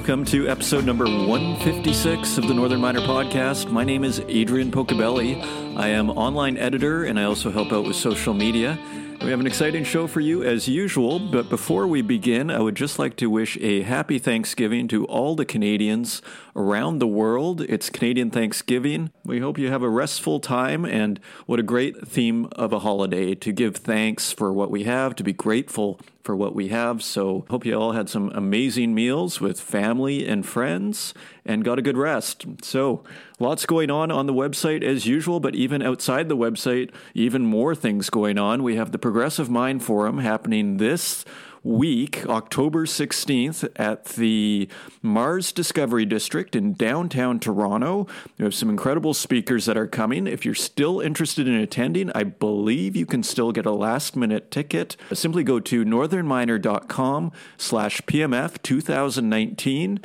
Welcome to episode number 156 of the Northern Miner Podcast. My name is Adrian Pocobelli. I am online editor and I also help out with social media. We have an exciting show for you as usual, but before we begin, I would just like to wish a happy Thanksgiving to all the Canadians around the world. It's Canadian Thanksgiving. We hope you have a restful time, and what a great theme of a holiday to give thanks for what we have, to be grateful for what we have. So, hope you all had some amazing meals with family and friends and got a good rest. So, lots going on on the website as usual, but even outside the website, even more things going on. We have the Progressive Mine Forum happening this week, October 16th, at the Mars Discovery District in downtown Toronto. We have some incredible speakers that are coming. If you're still interested in attending, I believe you can still get a last minute ticket. Simply go to northernminer.com slash PMF 2019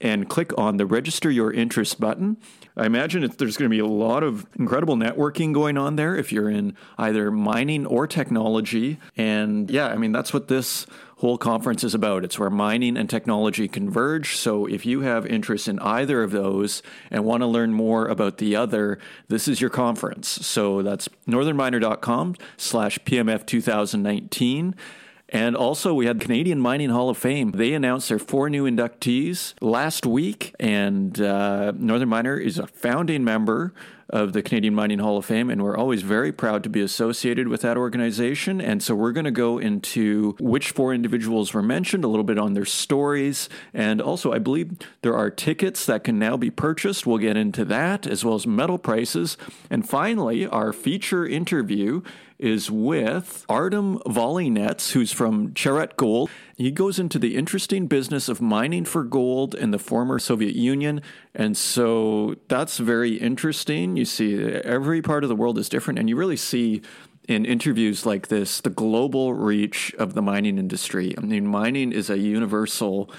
and click on the register your interest button. I imagine there's going to be a lot of incredible networking going on there if you're in either mining or technology. And yeah, I mean, that's what this whole conference is about. It's where mining and technology converge. So if you have interest in either of those and want to learn more about the other, this is your conference. So that's northernminer.com slash PMF 2019. And also, we had the Canadian Mining Hall of Fame. They announced their four new inductees last week, and uh, Northern Miner is a founding member of the Canadian Mining Hall of Fame, and we're always very proud to be associated with that organization. And so we're going to go into which four individuals were mentioned, a little bit on their stories, and also I believe there are tickets that can now be purchased. We'll get into that, as well as metal prices. And finally, our feature interview is with Artem Volynets, who's from Chaarat Gold. He goes into the interesting business of mining for gold in the former Soviet Union. And so that's very interesting. You see, every part of the world is different, and you really see in interviews like this the global reach of the mining industry. I mean, mining is a universal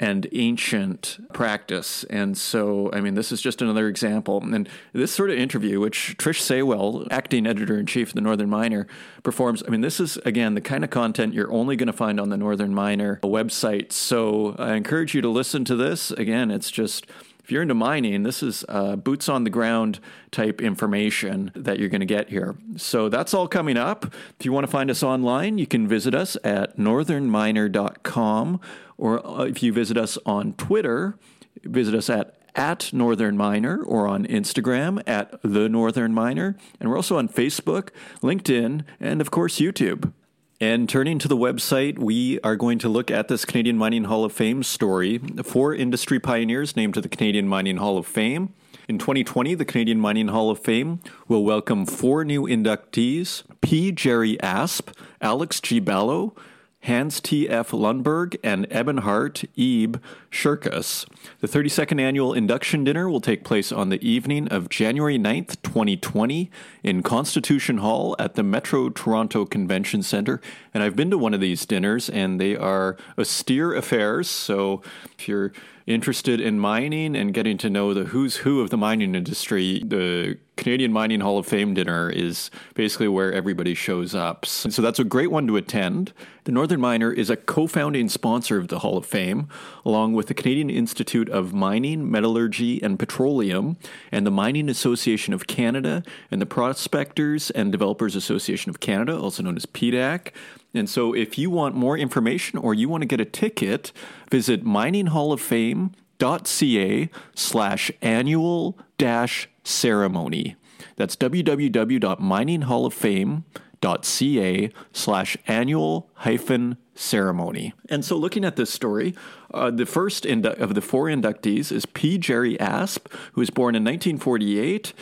and ancient practice. And so, I mean, this is just another example. And this sort of interview, which Trish Saywell, acting editor in chief of the Northern Miner, performs, I mean, this is, again, the kind of content you're only going to find on the Northern Miner website. So I encourage you to listen to this. Again, it's just if you're into mining, this is uh, boots on the ground type information that you're going to get here. So that's all coming up. If you want to find us online, you can visit us at northernminer.com, or uh, if you visit us on Twitter, visit us at at Northern Miner or on Instagram at The Northern Miner. And we're also on Facebook, LinkedIn, and of course, YouTube. And turning to the website, we are going to look at this Canadian Mining Hall of Fame story. Four industry pioneers named to the Canadian Mining Hall of Fame. In 2020, the Canadian Mining Hall of Fame will welcome four new inductees P. Jerry Asp, Alex G. Balogh, Hans T. F. Lundberg, and Eberhard Ebe Scherkus. The 32nd annual induction dinner will take place on the evening of January 9th, 2020, in Constitution Hall at the Metro Toronto Convention Centre. And I've been to one of these dinners, and they are austere affairs. So if you're interested in mining and getting to know the who's who of the mining industry, the Canadian Mining Hall of Fame dinner is basically where everybody shows up. So that's a great one to attend. The Northern Miner is a co founding sponsor of the Hall of Fame, along with the Canadian Institute of Mining, Metallurgy, and Petroleum, and the Mining Association of Canada, and the Prospectors and Developers Association of Canada, also known as PDAC. And so, if you want more information or you want to get a ticket, visit mininghalloffame.ca slash annual dash ceremony. That's www.mininghalloffame.ca slash annual hyphen ceremony. And so, looking at this story, uh, the first indu- of the four inductees is P. Jerry Asp, who was born in 1948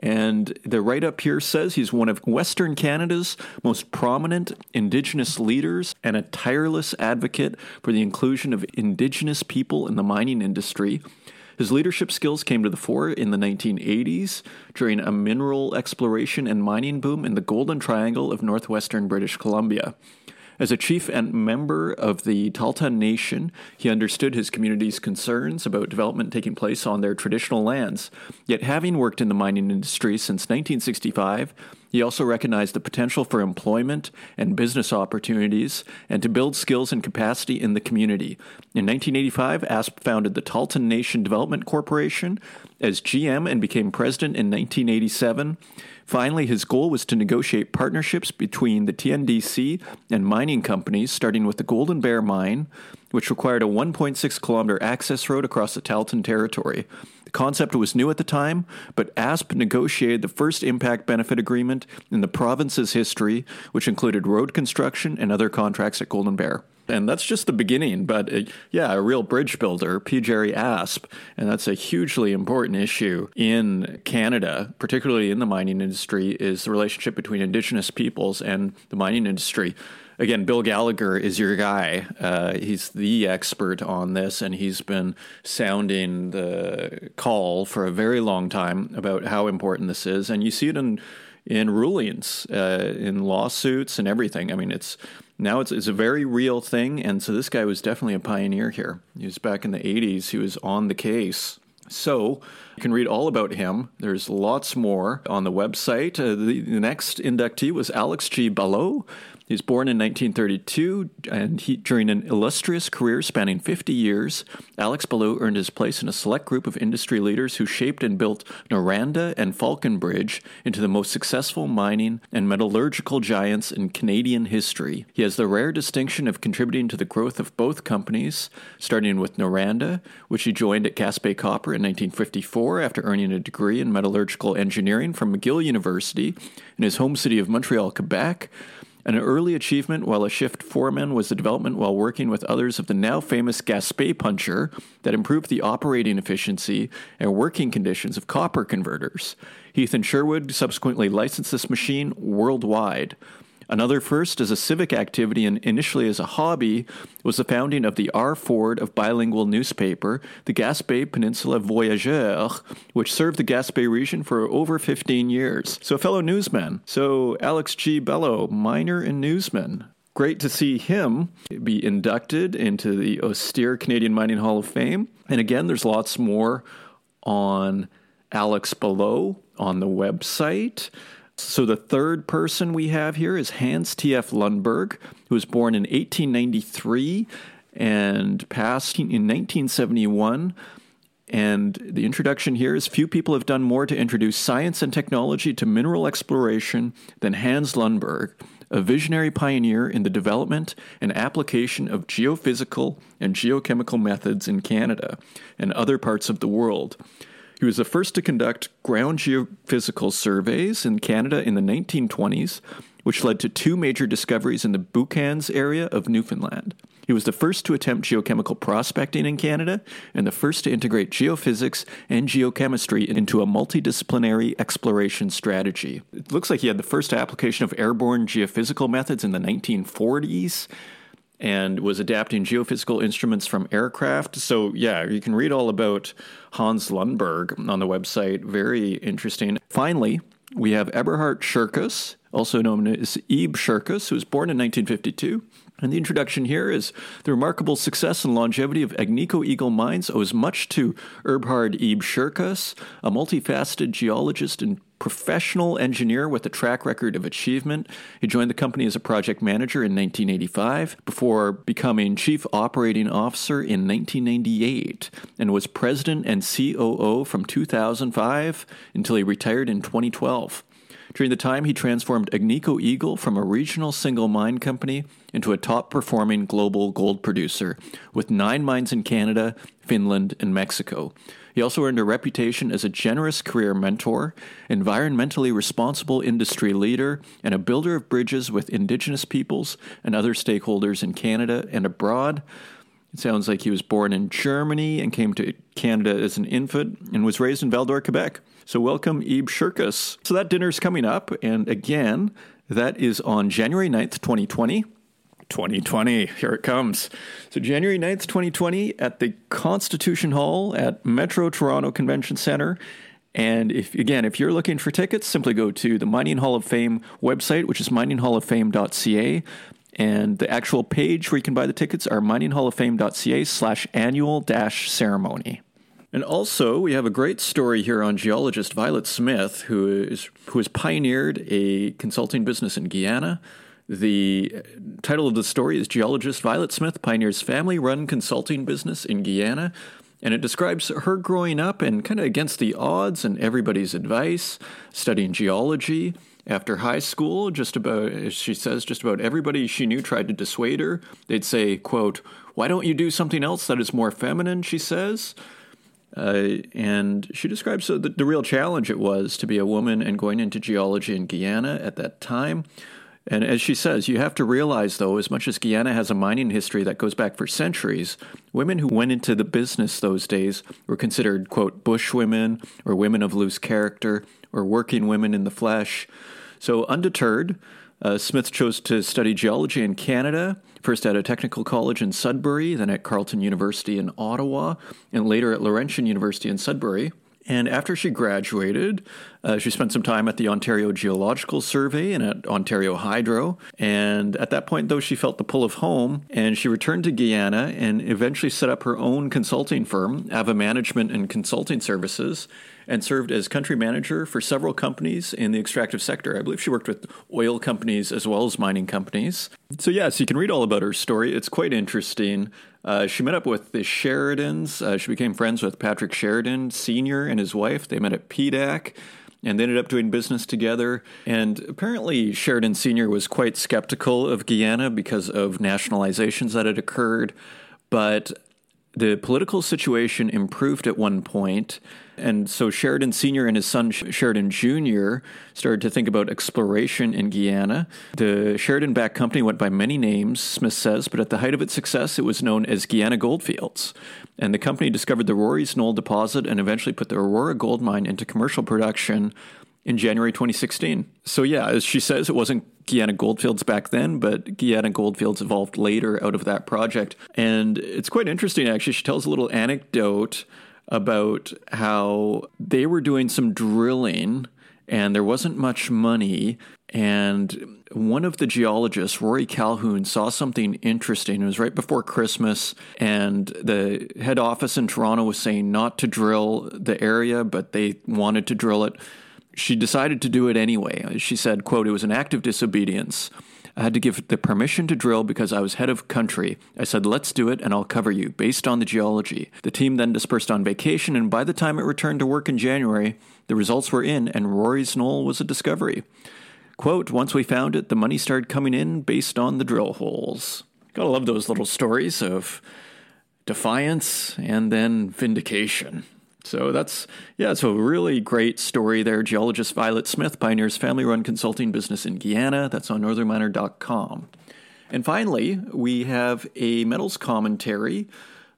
and the write up here says he's one of Western Canada's most prominent Indigenous leaders and a tireless advocate for the inclusion of Indigenous people in the mining industry. His leadership skills came to the fore in the 1980s during a mineral exploration and mining boom in the Golden Triangle of northwestern British Columbia. As a chief and member of the Tahltan Nation, he understood his community's concerns about development taking place on their traditional lands. Yet, having worked in the mining industry since 1965, He also recognized the potential for employment and business opportunities and to build skills and capacity in the community. In 1985, Asp founded the Tahltan Nation Development Corporation as GM and became president in 1987. Finally, his goal was to negotiate partnerships between the TNDC and mining companies, starting with the Golden Bear Mine, which required a 1.6 kilometer access road across the Tahltan territory. The concept was new at the time, but Asp negotiated the first impact benefit agreement in the province's history, which included road construction and other contracts at Golden Bear. And that's just the beginning, but uh, yeah, a real bridge builder, P. Jerry Asp, and that's a hugely important issue in Canada, particularly in the mining industry, is the relationship between Indigenous peoples and the mining industry again, Bill Gallagher is your guy. Uh, he's the expert on this, and he's been sounding the call for a very long time about how important this is. And you see it in in rulings, uh, in lawsuits, and everything. I mean, it's now it's, it's a very real thing. And so this guy was definitely a pioneer here. He was back in the 80s, he was on the case. So you can read all about him. There's lots more on the website. Uh, the, the, next inductee was Alex G. Balogh. He was born in 1932, and he, during an illustrious career spanning 50 years, Alex Balogh earned his place in a select group of industry leaders who shaped and built Noranda and Falconbridge into the most successful mining and metallurgical giants in Canadian history. He has the rare distinction of contributing to the growth of both companies, starting with Noranda, which he joined at Gaspé Copper in 1954 after earning a degree in metallurgical engineering from McGill University in his home city of Montreal, Quebec. An early achievement while a shift foreman was the development while working with others of the now famous Gaspé puncher that improved the operating efficiency and working conditions of copper converters. Heath and Sherwood subsequently licensed this machine worldwide. Another first as a civic activity and initially as a hobby was the founding of the R. Ford of bilingual newspaper, the Gaspé Peninsula Voyageur, which served the Gaspé region for over 15 years. So, fellow newsman. So, Alex G. Balogh, miner and newsman. Great to see him be inducted into the austere Canadian Mining Hall of Fame. And again, there's lots more on Alex below on the website. So the third person we have here is Hans T.F. Lundberg, who was born in 1893 and passed in 1971. And the introduction here is few people have done more to introduce science and technology to mineral exploration than Hans Lundberg, a visionary pioneer in the development and application of geophysical and geochemical methods in Canada and other parts of the world. He was the first to conduct ground geophysical surveys in Canada in the 1920s, which led to two major discoveries in the Buchans area of Newfoundland. He was the first to attempt geochemical prospecting in Canada and the first to integrate geophysics and geochemistry into a multidisciplinary exploration strategy. It looks like he had the first application of airborne geophysical methods in the 1940s and was adapting geophysical instruments from aircraft. So, yeah, you can read all about Hans Lundberg on the website. Very interesting. Finally, we have Eberhard Scherkus, also known as Ebe Scherkus, who was born in 1952. And the introduction here is the remarkable success and longevity of Agnico Eagle Mines owes much to Eberhard Ebe a multifaceted geologist and professional engineer with a track record of achievement. He joined the company as a project manager in 1985 before becoming chief operating officer in 1998 and was president and COO from 2005 until he retired in 2012. During the time, he transformed Agnico Eagle from a regional single mine company into a top performing global gold producer with nine mines in Canada, Finland, and Mexico. He also earned a reputation as a generous career mentor, environmentally responsible industry leader, and a builder of bridges with Indigenous peoples and other stakeholders in Canada and abroad. It sounds like he was born in Germany and came to Canada as an infant and was raised in Val-d'Or, Quebec. So, welcome, Ebe Scherkus. So, that dinner's coming up, and again, that is on January 9th, 2020. 2020, here it comes. So, January 9th, 2020, at the Constitution Hall at Metro Toronto Convention Center. And if again, if you're looking for tickets, simply go to the Mining Hall of Fame website, which is mininghall-of-fame.ca. And the actual page where you can buy the tickets are mininghall-of-fame.ca slash annual dash ceremony. And also, we have a great story here on geologist Violet Smith, who is who has pioneered a consulting business in Guyana. The title of the story is Geologist Violet Smith Pioneers Family Run Consulting Business in Guyana. And it describes her growing up and kind of against the odds and everybody's advice, studying geology. After high school, just about, as she says, just about everybody she knew tried to dissuade her. They'd say, quote, why don't you do something else that is more feminine, she says. Uh, and she describes the, the real challenge it was to be a woman and going into geology in Guyana at that time. And as she says, you have to realize, though, as much as Guyana has a mining history that goes back for centuries, women who went into the business those days were considered, quote, bush women or women of loose character or working women in the flesh. So, undeterred, uh, Smith chose to study geology in Canada, first at a technical college in Sudbury, then at Carleton University in Ottawa, and later at Laurentian University in Sudbury. And after she graduated, uh, she spent some time at the Ontario Geological Survey and at Ontario Hydro. And at that point, though, she felt the pull of home and she returned to Guyana and eventually set up her own consulting firm, Ava Management and Consulting Services, and served as country manager for several companies in the extractive sector. I believe she worked with oil companies as well as mining companies. So, yes, you can read all about her story. It's quite interesting. Uh, she met up with the Sheridans. Uh, she became friends with Patrick Sheridan Sr. and his wife. They met at PDAC and they ended up doing business together. And apparently, Sheridan Sr. was quite skeptical of Guyana because of nationalizations that had occurred. But the political situation improved at one point, and so Sheridan Sr. and his son Sheridan Jr. started to think about exploration in Guyana. The Sheridan backed company went by many names, Smith says, but at the height of its success, it was known as Guyana Goldfields. And the company discovered the Rory's Knoll deposit and eventually put the Aurora gold mine into commercial production in January 2016. So, yeah, as she says, it wasn't Guyana Goldfields back then, but Guyana Goldfields evolved later out of that project. And it's quite interesting, actually. She tells a little anecdote about how they were doing some drilling and there wasn't much money. And one of the geologists, Rory Calhoun, saw something interesting. It was right before Christmas, and the head office in Toronto was saying not to drill the area, but they wanted to drill it. She decided to do it anyway. She said, quote, it was an act of disobedience. I had to give the permission to drill because I was head of country. I said, let's do it and I'll cover you, based on the geology. The team then dispersed on vacation, and by the time it returned to work in January, the results were in, and Rory's Knoll was a discovery. Quote, once we found it, the money started coming in based on the drill holes. Gotta love those little stories of defiance and then vindication. So that's, yeah, it's a really great story there. Geologist Violet Smith pioneers family run consulting business in Guyana. That's on northernminer.com. And finally, we have a metals commentary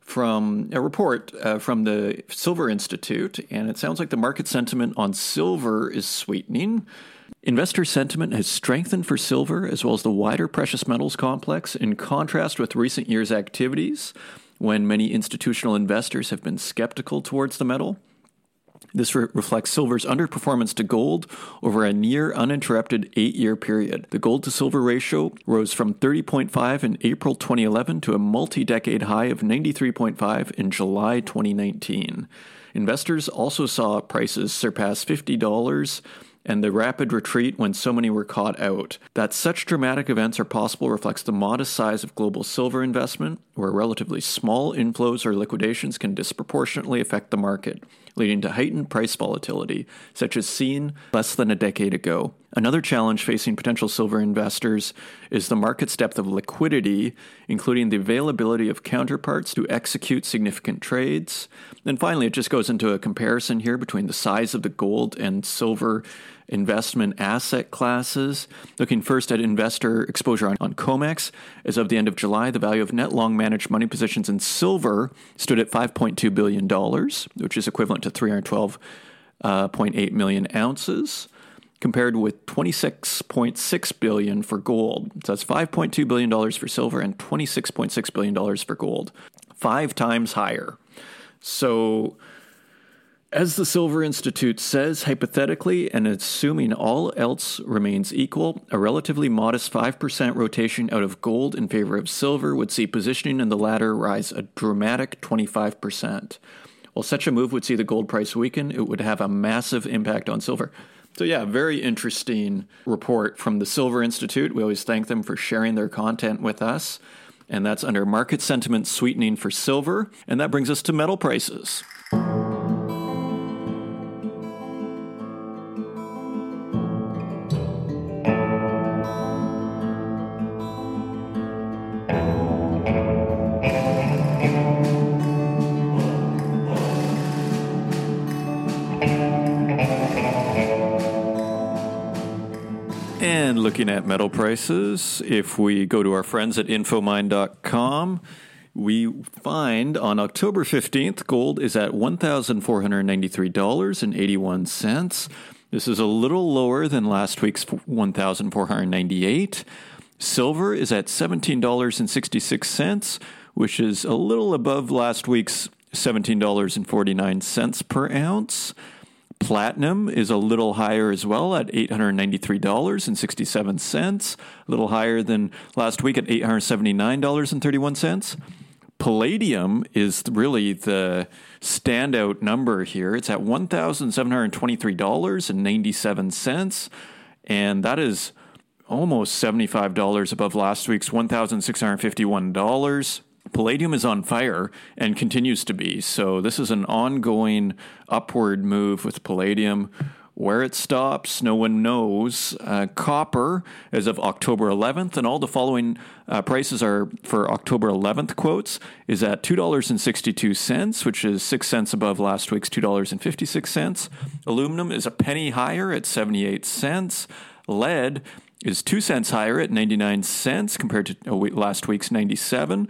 from a report uh, from the Silver Institute, and it sounds like the market sentiment on silver is sweetening. Investor sentiment has strengthened for silver as well as the wider precious metals complex in contrast with recent years' activities when many institutional investors have been skeptical towards the metal. This re- reflects silver's underperformance to gold over a near uninterrupted eight year period. The gold to silver ratio rose from 30.5 in April 2011 to a multi decade high of 93.5 in July 2019. Investors also saw prices surpass $50 and the rapid retreat when so many were caught out. That such dramatic events are possible reflects the modest size of global silver investment, where relatively small inflows or liquidations can disproportionately affect the market, leading to heightened price volatility, such as seen less than a decade ago. Another challenge facing potential silver investors is the market's depth of liquidity, including the availability of counterparts to execute significant trades. And finally, it just goes into a comparison here between the size of the gold and silver investment asset classes. Looking first at investor exposure on, on COMEX, as of the end of July, the value of net long managed money positions in silver stood at $5.2 billion, which is equivalent to 312.8 uh, million ounces compared with 26.6 billion for gold. So that's 5.2 billion dollars for silver and 26.6 billion dollars for gold. 5 times higher. So as the Silver Institute says, hypothetically, and assuming all else remains equal, a relatively modest 5% rotation out of gold in favor of silver would see positioning in the latter rise a dramatic 25%. While such a move would see the gold price weaken, it would have a massive impact on silver. So, yeah, very interesting report from the Silver Institute. We always thank them for sharing their content with us. And that's under market sentiment sweetening for silver. And that brings us to metal prices. Looking at metal prices, if we go to our friends at infomine.com, we find on October 15th, gold is at $1,493.81. This is a little lower than last week's 1,498. Silver is at $17.66, which is a little above last week's $17.49 per ounce. Platinum is a little higher as well at $893.67, a little higher than last week at $879.31. Palladium is really the standout number here. It's at $1,723.97, and that is almost $75 above last week's $1,651. Palladium is on fire and continues to be. So, this is an ongoing upward move with palladium. Where it stops, no one knows. Uh, copper, as of October 11th, and all the following uh, prices are for October 11th quotes, is at $2.62, which is 6 cents above last week's $2.56. Aluminum is a penny higher at 78 cents. Lead is 2 cents higher at 99 cents compared to uh, last week's 97.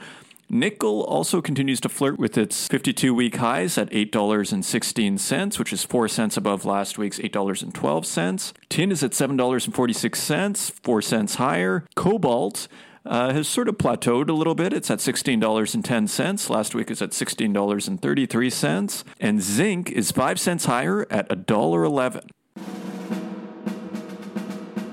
Nickel also continues to flirt with its 52 week highs at $8.16, which is 4 cents above last week's $8.12. Tin is at $7.46, 4 cents higher. Cobalt uh, has sort of plateaued a little bit. It's at $16.10. Last week it's at $16.33. And zinc is 5 cents higher at $1.11.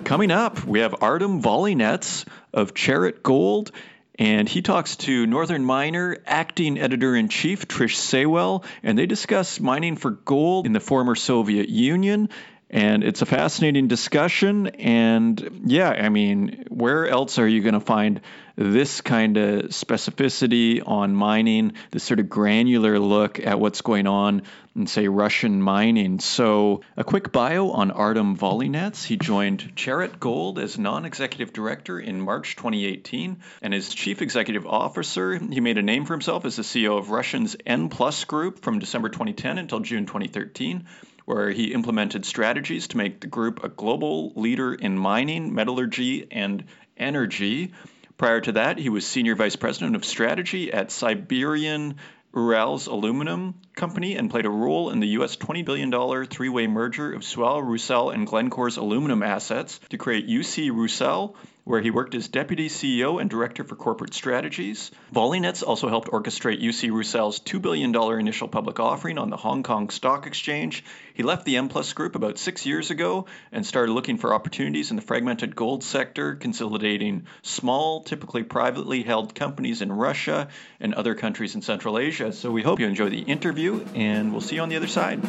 Coming up, we have Artem Volynets of Chaarat Gold and he talks to Northern Miner acting editor in chief Trish Saywell, and they discuss mining for gold in the former Soviet Union. And it's a fascinating discussion. And yeah, I mean, where else are you going to find this kind of specificity on mining, this sort of granular look at what's going on in, say, Russian mining. So, a quick bio on Artem Volynets. He joined Chaarat Gold as non executive director in March 2018, and as chief executive officer, he made a name for himself as the CEO of Russian's En+ Group from December 2010 until June 2013 where he implemented strategies to make the group a global leader in mining, metallurgy, and energy. Prior to that, he was Senior Vice President of Strategy at Siberian Urals Aluminum Company and played a role in the U.S. $20 billion three way merger of Sual, Rusal, and Glencore's aluminum assets to create UC Rusal, where he worked as deputy CEO and director for corporate strategies. Volynets also helped orchestrate UC Rusal's $2 billion initial public offering on the Hong Kong Stock Exchange. He left the En+ Group about six years ago and started looking for opportunities in the fragmented gold sector, consolidating small, typically privately held companies in Russia and other countries in Central Asia. So we hope you enjoy the interview, and we'll see you on the other side.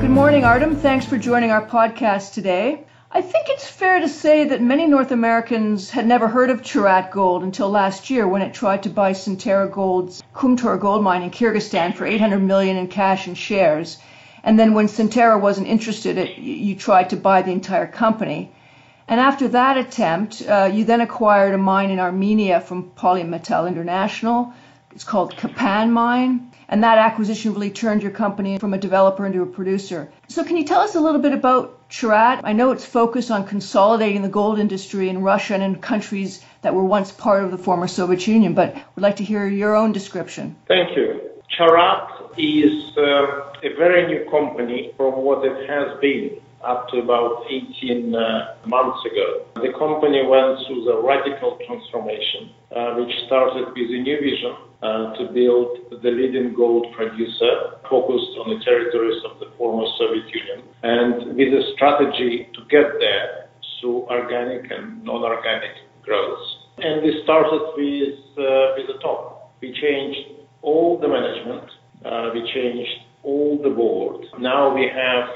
Good morning, Artem. Thanks for joining our podcast today. I think it's fair to say that many North Americans had never heard of Chaarat Gold until last year when it tried to buy Centerra Gold's Kumtor gold mine in Kyrgyzstan for 800 million in cash and shares. And then when Centerra wasn't interested, it, you tried to buy the entire company. And after that attempt, uh, you then acquired a mine in Armenia from Polymetal International. It's called Kapan Mine and that acquisition really turned your company from a developer into a producer. So, can you tell us a little bit about Chaarat? I know it's focused on consolidating the gold industry in Russia and in countries that were once part of the former Soviet Union, but would like to hear your own description. Thank you. Chaarat is uh, a very new company from what it has been up to about 18 uh, months ago. The company went through the radical transformation, uh, which started with a new vision uh, to build the leading gold producer focused on the territories of the former Soviet Union and with a strategy to get there through organic and non-organic growth. And we started with, uh, with the top. We changed all the management. Uh, we changed all the board. Now we have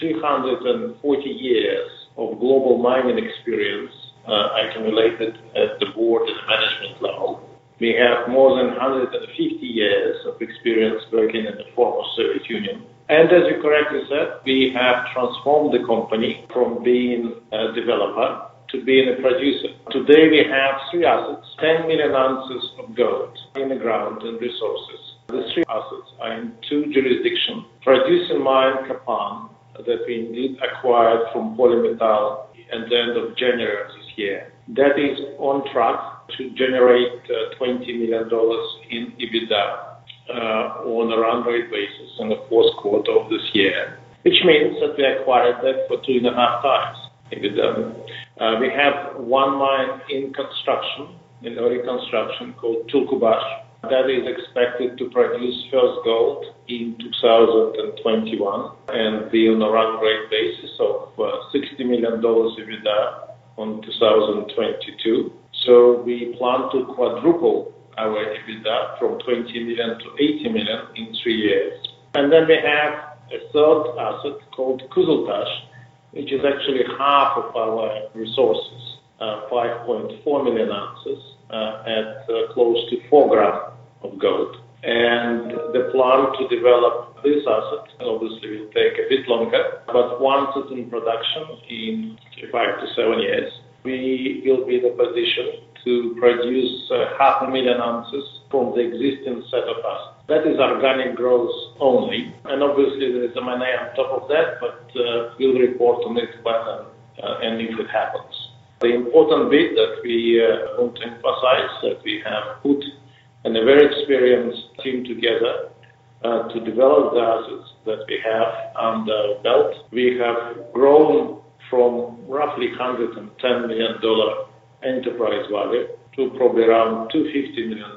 340 years of global mining experience uh, accumulated at the board and management level. We have more than 150 years of experience working in the former Soviet Union. And as you correctly said, we have transformed the company from being a developer to being a producer. Today we have three assets, 10 million ounces of gold in the ground and resources. The three assets are in two jurisdictions. Producing mine Kapan that we indeed acquired from Polymetal at the end of January of this year. That is on track to generate uh, $20 million in EBITDA uh, on a run rate basis in the fourth quarter of this year, which means that we acquired that for two and a half times EBITDA. Uh, we have one mine in construction, in early construction, called Tulkubash, that is expected to produce first gold in 2021 and be on a run rate basis of uh, $60 million EBITDA on 2022. So we plan to quadruple our EBITDA from 20 million to 80 million in three years. And then we have a third asset called Kyzyltash, which is actually half of our resources, uh, 5.4 million ounces at uh, close to 4 grams of gold. And the plan to develop this asset obviously will take a bit longer, but once it's in production in five to seven years, we will be in a position to produce uh, half a million ounces from the existing set of assets. That is organic growth only, and obviously there is a money on top of that, but uh, we'll report on it when uh, and if it happens. The important bit that we uh, want to emphasize that we have put and a very experienced team together uh, to develop the assets that we have under belt. We have grown from roughly $110 million enterprise value to probably around $250 million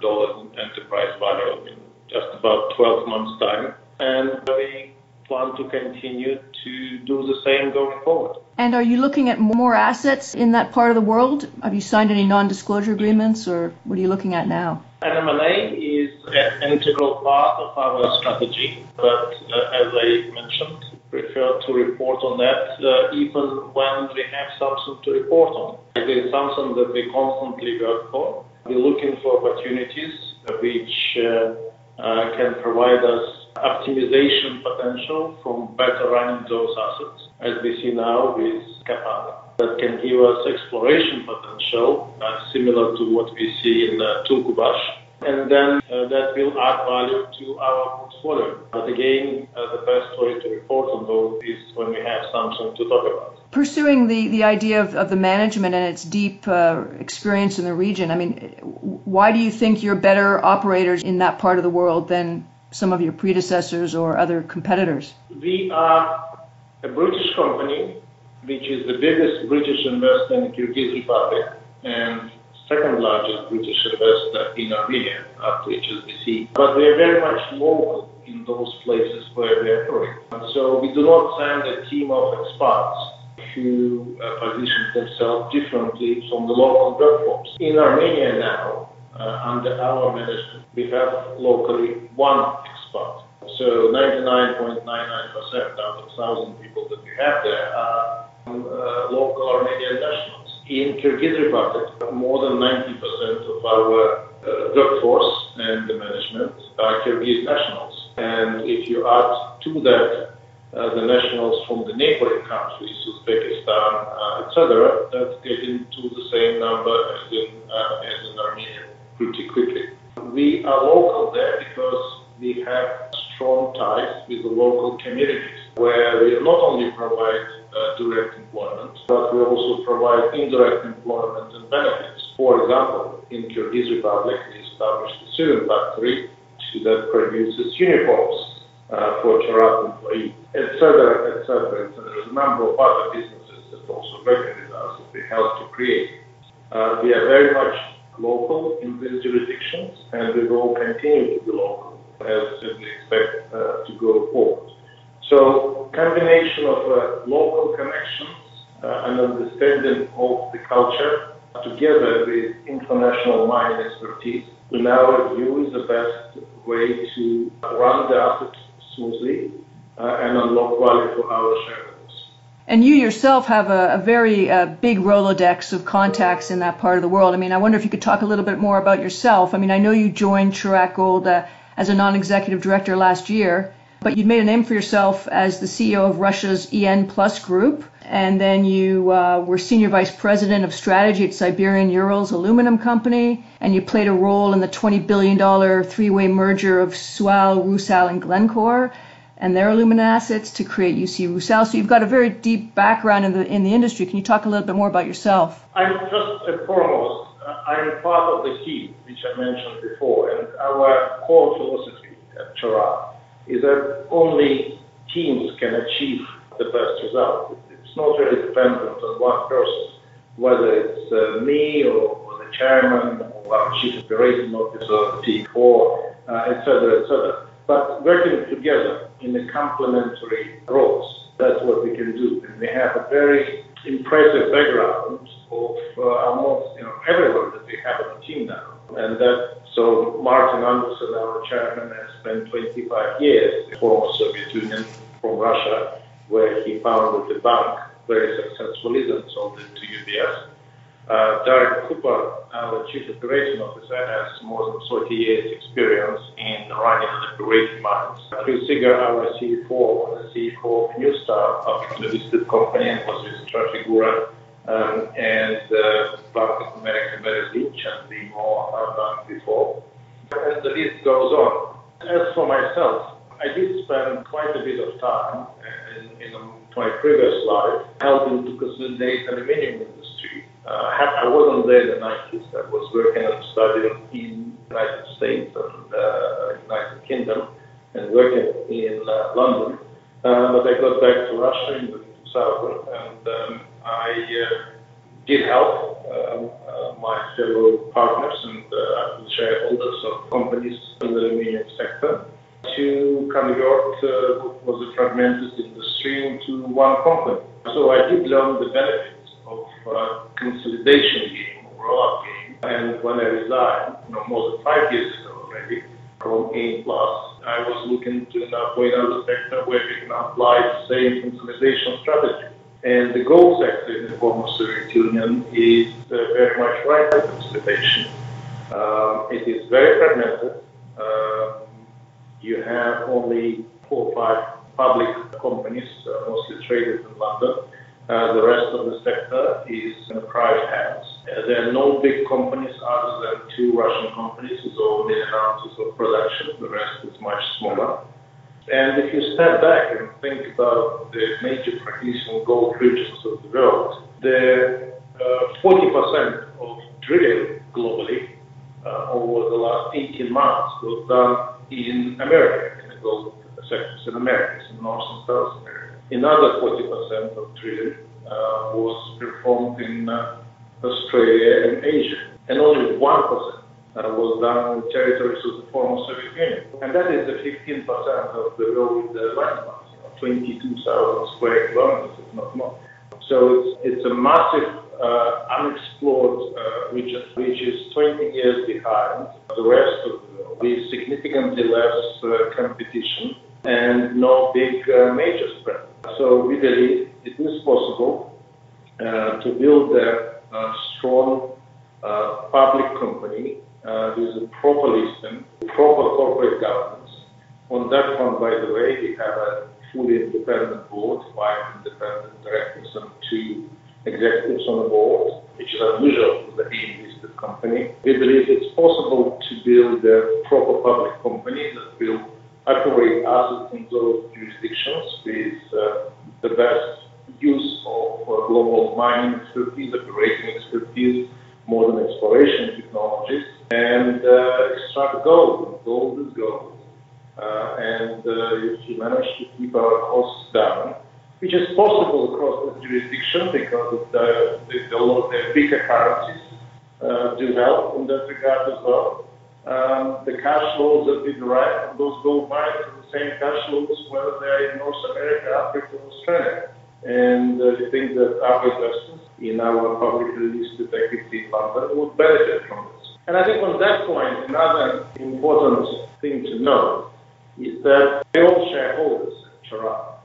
enterprise value in just about 12 months' time. And we plan to continue to do the same going forward. And are you looking at more assets in that part of the world? Have you signed any non-disclosure agreements, or what are you looking at now? M&A is an integral part of our strategy, but uh, as I mentioned, prefer to report on that uh, even when we have something to report on. It is something that we constantly work for. We're looking for opportunities which uh, uh can provide us optimization potential from better running those assets, as we see now with Kapan. That can give us exploration potential, uh, similar to what we see in uh, Tulkubash, and then uh, that will add value to our portfolio. But again, uh, the best way to report on those is when we have something to talk about. Pursuing the, the idea of, of the management and its deep uh, experience in the region, I mean, why do you think you're better operators in that part of the world than some of your predecessors or other competitors? We are a British company, which is the biggest British investor in the Kyrgyz Republic and second largest British investor in Armenia after HSBC. But we are very much local in those places where we operate. So we do not send a team of experts who uh, position themselves differently from the local workforce. In Armenia now, under our management, we have locally one expert. So 99.99% out of 1,000 people that we have there are uh, local Armenian nationals. In Kyrgyz Republic, more than 90% of our uh, workforce and the management are Kyrgyz nationals. And if you add to that uh, the nationals from the neighboring countries, Uzbekistan, uh, etc., that's getting to the same number as in, uh, as in Armenia pretty quickly. We are local there because we have strong ties with the local communities where we not only provide uh, direct employment, but we also provide indirect employment and benefits. For example, in Kyrgyz Republic, we established a Syrian factory that produces uniforms uh, for Chaarat employees, etc., etc. There's a number of other businesses that also with us that we help to create. Uh, we are very much local in these jurisdictions, and we will continue to be local as we expect uh, to go forward. So, combination of uh, local connections uh, and understanding of the culture together with international mining expertise, in our view, is the best way to run the assets smoothly uh, and unlock value for our shareholders. And you yourself have a, a very uh, big Rolodex of contacts in that part of the world. I mean, I wonder if you could talk a little bit more about yourself. I mean, I know you joined Chaarat Gold uh, as a non-executive director last year, but you made a name for yourself as the CEO of Russia's En+ Group, and then you uh, were senior vice president of strategy at Siberian Urals Aluminum Company, and you played a role in the $20 billion three-way merger of SUAL, Rusal, and Glencore and their alumina assets to create UC Rusal. So you've got a very deep background in the in the industry. Can you talk a little bit more about yourself? I'm first and foremost, I'm part of the team which I mentioned before, and our core philosophy at Chaarat is that only teams can achieve the best result. It's not really dependent on one person, whether it's uh, me or, or, the chairman or our chief operating officer, P4, uh, etc., etc but working together in the complementary roles. That's what we can do. And we have a very impressive background of uh, almost you know everyone that we have on the team now. And that so Martin Andersson, our chairman, has spent 25 years in the former Soviet Union from Russia, where he founded the bank very successfully and sold it to UBS. Uh, Darren Cooper, our Chief Operating Officer, has more than 40 years experience in running and operating mines. Chris Seeger, our CFO, was the CFO of New Star, a listed company, and was with Trafigura um, and uh, Bank of America Merrill Lynch and the more bank before. The list goes on. As for myself, I did spend quite a bit of time in, my previous life helping to consolidate aluminium industry uh, I wasn't there in the 90s. I was working and studying in United States and uh, United Kingdom and working in uh, London. Uh, but I got back to Russia in 2000 and um, I uh, did help um, uh, my fellow partners and uh, shareholders of companies in the aluminium sector to convert uh, what was a fragmented industry into one company. So I did learn the benefits of uh, consolidation game, roll-up game. And when I resigned, you know, more than five years ago already, from En+, I was looking to avoid another sector where we can apply the same consolidation strategy. And the gold sector in the former Soviet Union is uh, very much right for consolidation. Um, it is very fragmented. Um, you have only four or five public companies, uh, mostly traded in London, uh, the rest of the sector is in private hands. Uh, there are no big companies other than two Russian companies with over million ounces of production. The rest is much smaller. And if you step back and think about the major producing gold regions of the world, the uh, 40% of drilling globally uh, over the last 18 months was done in America, in the gold sectors in America, in North and South America. Another 40% of drilling uh, was performed in uh, Australia and Asia, and only 1% uh, was done in territories of the former Soviet Union. And that is the 15% of the world landmass, 22,000 square kilometers, if not more. So it's, it's a massive uh, unexplored uh, region, which is 20 years behind the rest of the world, with significantly less uh, competition and no big major spread. So we believe it is possible uh, to build a, a strong uh, public company uh, with a proper listing, proper corporate governance. On that front, by the way, we have a fully independent board, five independent directors and two executives on the board, which is unusual for the AIM-listed company. We believe it's possible to build a proper public company that will operate assets in those jurisdictions with uh, the best use of uh, global mining expertise, operating expertise, modern exploration technologies, and uh, extract gold. Gold is gold. And if you manage to keep our costs down, which is possible across the jurisdiction because of the, bigger currencies, do help in that regard as well. Um, the cash flows that we derive from those gold mines are the same cash flows whether they're in North America, Africa, or Australia. And uh, think that our investors in our publicly listed equity fund would benefit from this. And I think on that point, another important thing to know is that all shareholders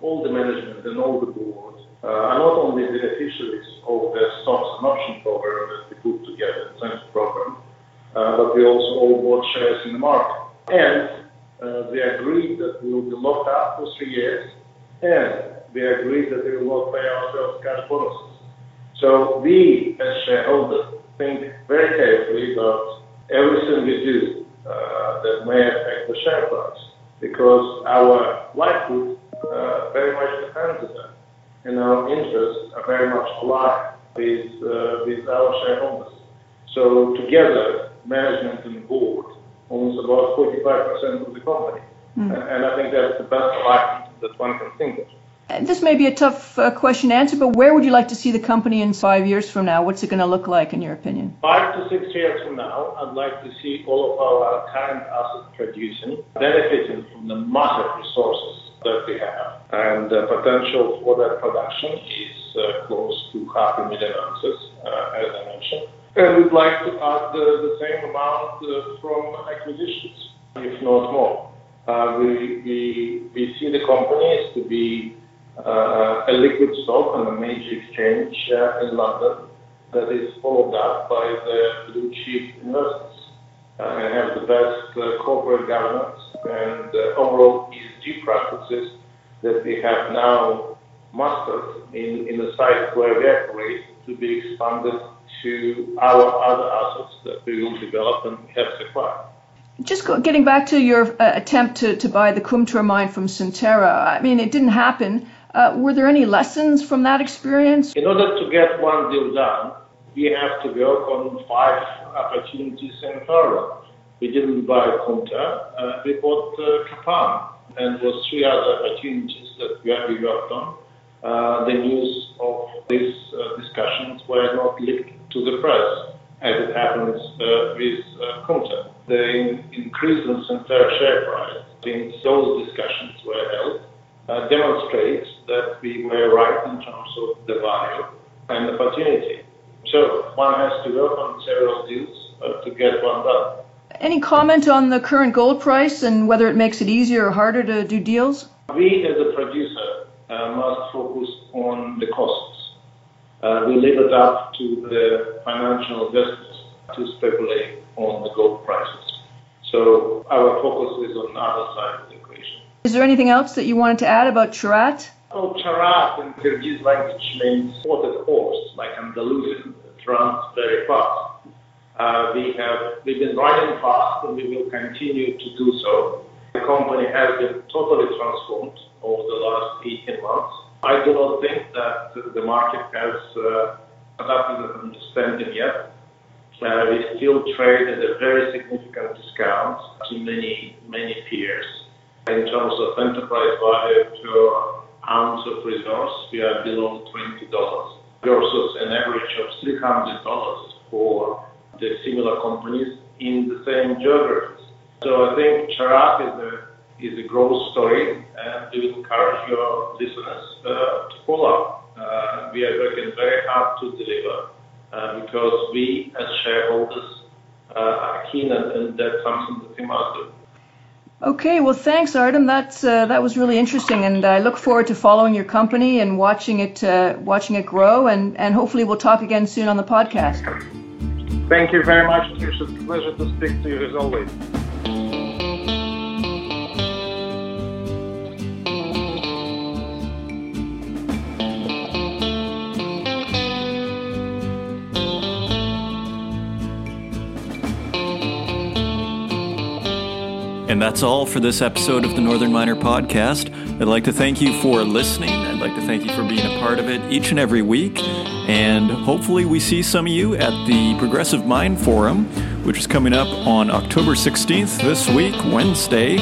all the management and all the board, uh, are not only beneficiaries of the stocks and option program that we put together, the incentive program, but we also all bought shares in the market. And uh, we agreed that we will be locked up for three years, and we agreed that we will not pay ourselves cash bonuses. So we, as shareholders, think very carefully about everything we do uh, that may affect the share price, because our livelihood uh, very much depends on that and our interests are very much aligned with, uh, with our shareholders. So together, management and board owns about 45% of the company. Mm. And I think that's the best alignment that one can think of. This may be a tough uh, question to answer, but where would you like to see the company in five years from now? What's it going to look like, in your opinion? Five to six years from now, I'd like to see all of our current assets producing, benefiting from the massive resources that we have. And the potential for that production is uh, close to half a million ounces, uh, as I mentioned. We'd like to add the, same amount uh, from acquisitions, if not more. Uh, we, we, we see the companies to be uh, a liquid stock on a major exchange in London that is followed up by the blue chip investors and have the best corporate governance and overall ESG practices that we have now mastered in, in the sites where we operate to be expanded to our other assets that we will develop and have acquired. Just getting back to your uh, attempt to, to buy the Kumtor mine from Centerra, I mean, it didn't happen. Uh, were there any lessons from that experience? In order to get one deal done, we have to work on five opportunities in parallel. We didn't buy Kumtor, uh, we bought Kapan and was three other opportunities that we have worked on. Uh, the news of these uh, discussions were not leaked to the press, as it happens uh, with uh, Kumtor. The in- increase in Centerra share price since those discussions were held uh, demonstrates that we were right in terms of the value and opportunity. So one has to work on several deals uh, to get one done. Any comment on the current gold price and whether it makes it easier or harder to do deals? We, as a producer, uh, must focus on the costs. Uh, we leave it up to the financial investors to speculate on the gold prices. So our focus is on the other side of the equation. Is there anything else that you wanted to add about Chaarat? Oh, Chaarat in Kyrgyz language means spotted horse, like Andalusian. It runs very fast. Uh, we have we've been running fast, and we will continue to do so. The company has been totally transformed over the last 18 months. I do not think that the market has uh, adapted an understanding yet. Uh, we still trade at a very significant discount to many, many peers. In terms of enterprise value per ounce of resource, we are below $20 versus an average of $300 for the similar companies in the same geographies. So I think Chaarat is a is a growth story, and we encourage your listeners uh, to follow. Uh, we are working very hard to deliver uh, because we, as shareholders, uh, are keen, and, and, that's something that we must do. Okay, well, thanks, Artem. That's uh, that was really interesting, and I look forward to following your company and watching it uh, watching it grow, and, and hopefully we'll talk again soon on the podcast. Thank you very much. It's a pleasure to speak to you as always. That's all for this episode of the Northern Miner Podcast. I'd like to thank you for listening. I'd like to thank you for being a part of it each and every week. And hopefully, we see some of you at the Progressive Mine Forum, which is coming up on October 16th this week, Wednesday.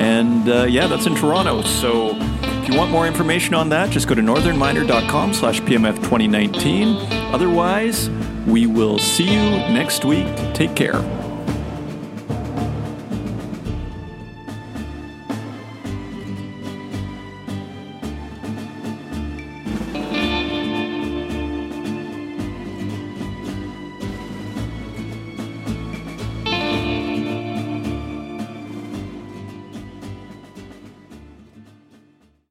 And uh, yeah, that's in Toronto. So if you want more information on that, just go to northernminer.com slash PMF 2019. Otherwise, We will see you next week. Take care.